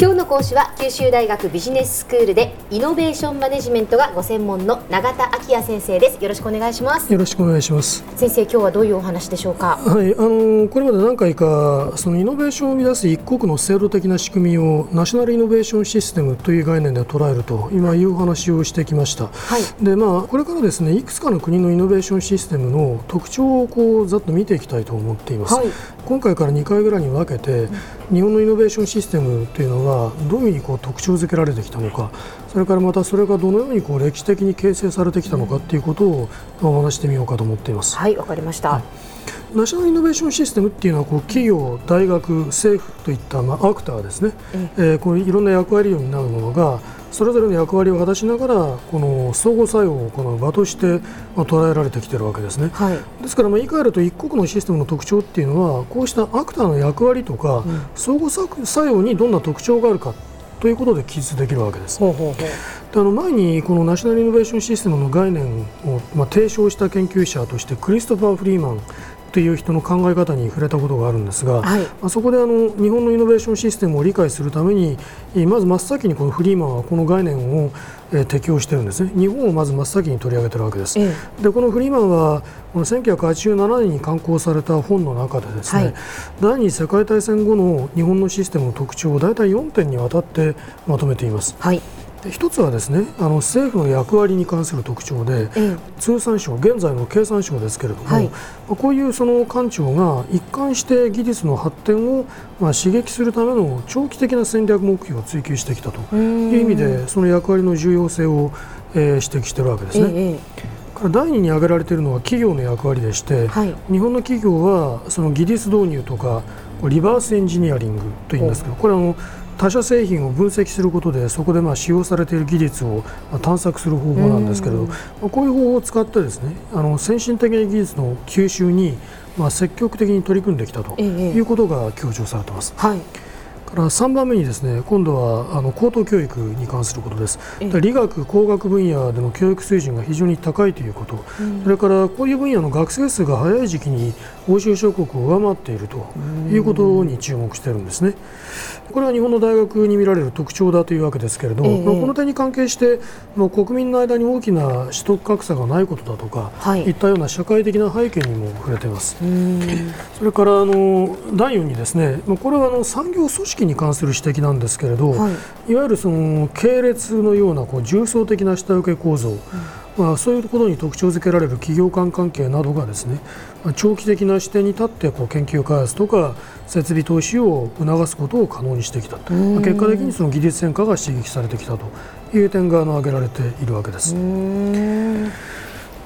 今日の講師は九州大学ビジネススクールでイノベーションマネジメントがご専門の永田昭也先生です。よろしくお願いします。よろしくお願いします。先生今日はどういうお話でしょうか？はいあのこれまで何回かそのイノベーションを生み出す一国の制度的な仕組みをナショナルイノベーションシステムという概念で捉えると今いうお話をしてきました、はい、でまあこれからですねいくつかの国のイノベーションシステムの特徴をこうざっと見ていきたいと思っています、はい、今回から2回ぐらいに分けて、日本のイノベーションシステムというのはどういうふうにこう特徴づけられてきたのかそれからまたそれがどのようにこう歴史的に形成されてきたのかということをお話してみようかと思っています。はいわかりました、はい。ナショナルイノベーションシステムっていうのはこう企業、大学、政府といったまあアクターですね、えー、こういろんな役割を担うものがそれぞれの役割を果たしながらこの相互作用を行う場としてまあ捉えられてきているわけですね、はい、ですからまあ言い換えると一国のシステムの特徴っていうのはこうしたアクターの役割とか、うん、相互作用にどんな特徴があるかということで記述できるわけです。ほうほうほう。であの前にこのナショナルイノベーションシステムの概念をまあ提唱した研究者としてクリストファー・フリーマンという人の考え方に触れたことがあるんですが、はい、まあ、そこであの日本のイノベーションシステムを理解するためにまず真っ先にこのフリーマンはこの概念を、えー、適用しているんですね。日本をまず真っ先に取り上げているわけです、ええ、でこのフリーマンはこの1987年に刊行された本の中でですね、はい、第二次世界大戦後の日本のシステムの特徴を大体4点にわたってまとめています。はい一つはですねあの政府の役割に関する特徴で、ええ、通産省現在の経産省ですけれども、はい、こういうその官庁が一貫して技術の発展をまあ刺激するための長期的な戦略目標を追求してきたという意味でその役割の重要性を、えー、指摘しているわけですね。え第二に挙げられているのは企業の役割でして、はい、日本の企業はその技術導入とかリバースエンジニアリングといいますけどこれはあの他社製品を分析することでそこでまあ使用されている技術を探索する方法なんですけれど、まあ、こういう方法を使ってですねあの先進的な技術の吸収にまあ積極的に取り組んできたということが強調されています。はいから3番目にですね今度はあの高等教育に関することです、理学、工学分野での教育水準が非常に高いということ、うん、それからこういう分野の学生数が早い時期に欧州諸国を上回っているということに注目しているんですね。これは日本の大学に見られる特徴だというわけですけれども、えー、この点に関係してもう国民の間に大きな取得格差がないことだとか、はい、いったような社会的な背景にも触れています。それからあの第4にですねこれはあの産業組織に関する指摘なんですけれど、はい、いわゆるその系列のようなこう重層的な下請け構造、うん。まあ、そういうことに特徴づけられる企業間関係などがですね、まあ、長期的な視点に立ってこう研究開発とか設備投資を促すことを可能にしてきたと、まあ、結果的にその技術変化が刺激されてきたという点が挙げられているわけです。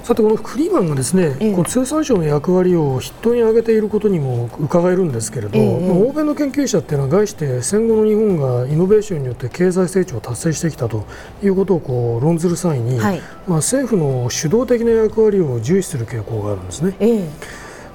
さてこのフリーマンがですね、ええ、この通産省の役割を筆頭に挙げていることにも伺えるんですけれど、え、まあ、欧米の研究者っていうのは概して戦後の日本がイノベーションによって経済成長を達成してきたということをこう論ずる際に、はい、まあ、政府の主導的な役割を重視する傾向があるんですね。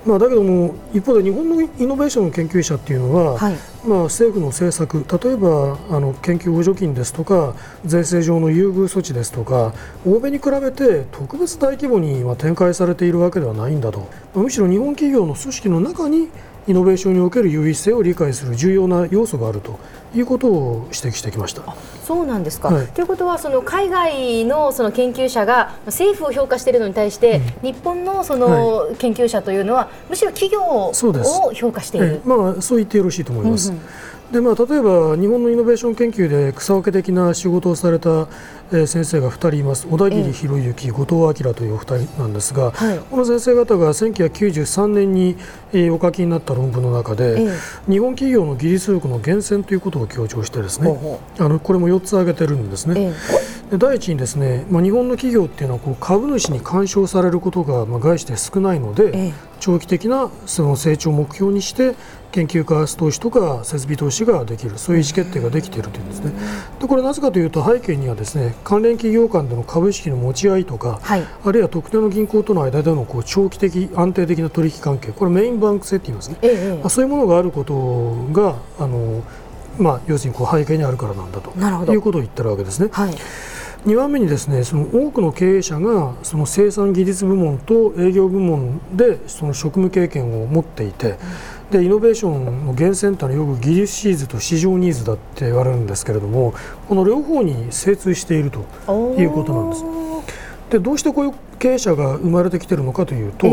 まあ、だけども一方で日本のイノベーションの研究者っていうのは、はい、まあ、政府の政策例えばあの研究補助金ですとか税制上の優遇措置ですとか欧米に比べて特別大規模に展開されているわけではないんだと、まあ、むしろ日本企業の組織の中にイノベーションにおける優位性を理解する重要な要素があるということを指摘してきました。そうなんですか。はい、ということはその海外のその研究者が政府を評価しているのに対して、うん、日本のその研究者というのは、むしろ企業を評価している。ええ、まあそう言ってよろしいと思います。うんうんでまあ、例えば日本のイノベーション研究で草分け的な仕事をされた、えー、先生が2人います。小田切博之、後藤明というお二人なんですが、はい、この先生方が1993年に、えー、お書きになった論文の中で、え日本企業の技術力の源泉ということを強調してですねあのこれも4つ挙げてるんですね。で第一にですね、まあ、日本の企業っていうのはこう株主に干渉されることが、まあ、概して少ないので、長期的なその成長を目標にして研究開発投資とか設備投資ができるそういう意思決定ができているというんですね。でこれなぜかというと背景にはですね関連企業間での株式の持ち合いとか、はい、あるいは特定の銀行との間でのこう長期的安定的な取引関係これメインバンク制って言いますね、ええ、まあ、そういうものがあることがあの、まあ、要するにこう背景にあるからなんだということを言ってるわけですね。はい2番目にですねその多くの経営者がその生産技術部門と営業部門でその職務経験を持っていて、でイノベーションの源泉というのはよく技術シーズと市場ニーズだって言われるんですけれどもこの両方に精通しているということなんです。でどうしてこういう経営者が生まれてきているのかというと、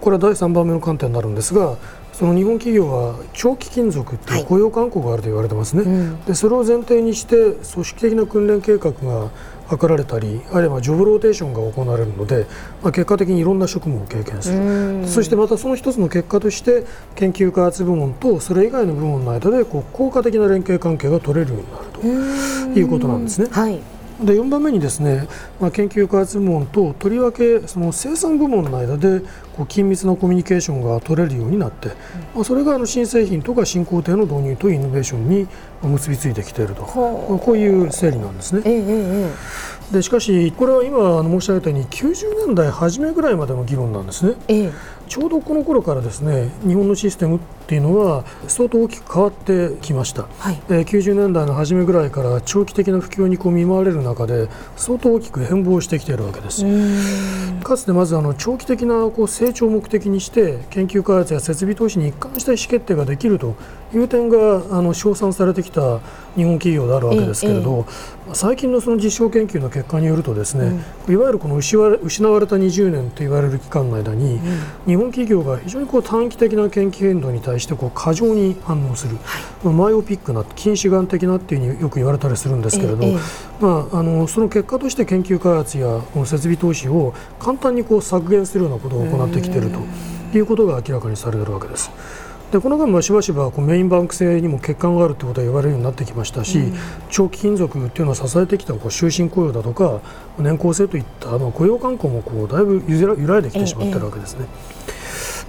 これは第3番目の観点になるんですがその日本企業は長期勤続という雇用慣行があると言われてますね、はいうん、でそれを前提にして組織的な訓練計画が図られたりあるいはジョブローテーションが行われるので、まあ、結果的にいろんな職務を経験する。そしてまたその一つの結果として研究開発部門とそれ以外の部門の間でこう効果的な連携関係が取れるようになるということなんですね。はいで4番目にですね、まあ、研究開発部門ととりわけその生産部門の間でこう緊密なコミュニケーションが取れるようになって、まあ、それがあの新製品とか新工程の導入とイノベーションに結びついてきているとこういう整理なんですね。ええでしかし、これは今申し上げたように90年代初めぐらいまでの議論なんですね。えちょうどこの頃からですね日本のシステムっていうのは相当大きく変わってきました、はい、えー、90年代の初めぐらいから長期的な不況にこう見舞われる中で相当大きく変貌してきているわけです。かつてまずあの長期的なこう成長を目的にして研究開発や設備投資に一貫した意思決定ができるという点があの称賛されてきた日本企業であるわけですけれど、ええ、最近のその実証研究の結果によるとですね、うん、いわゆるこの失われた20年と言われる期間の間に、うん、日本企業が非常にこう短期的な研究変動に対してこう過剰に反応する、はい、マイオピックな近視眼的なっていうふうによく言われたりするんですけれど、え、まあ、あのその結果として研究開発やこの設備投資を簡単にこう削減するようなことを行ってきているということが明らかにされているわけです。でこの間もしばしばこうメインバンク制にも欠陥があるということは言われるようになってきましたし、うん、長期勤続というのは支えてきたこう終身雇用だとか年功制といったまあ雇用慣行もこうだいぶ揺らいできてしまっているわけですね。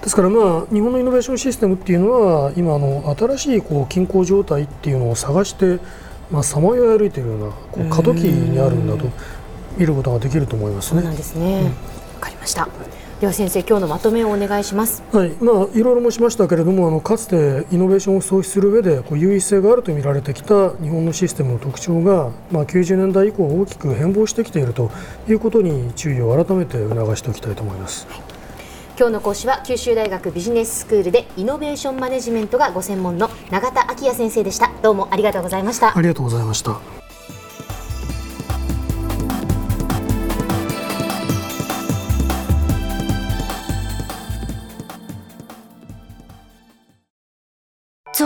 ですから、まあ、日本のイノベーションシステムっていうのは今の新しいこう均衡状態っていうのを探してさまよい歩いているようなこう過渡期にあるんだと見ることができると思いますね。そうなんですね、うん、かりましたでは先生今日のまとめをお願いします。はい、まあいろいろ申しましたけれども、あのかつてイノベーションを創出する上でこう優位性があると見られてきた日本のシステムの特徴が、まあ90年代以降大きく変貌してきているということに注意を改めて促しておきたいと思います。はい。今日の講師は九州大学ビジネススクールでイノベーションマネジメントがご専門の永田昭也先生でした。どうもありがとうございました。ありがとうございました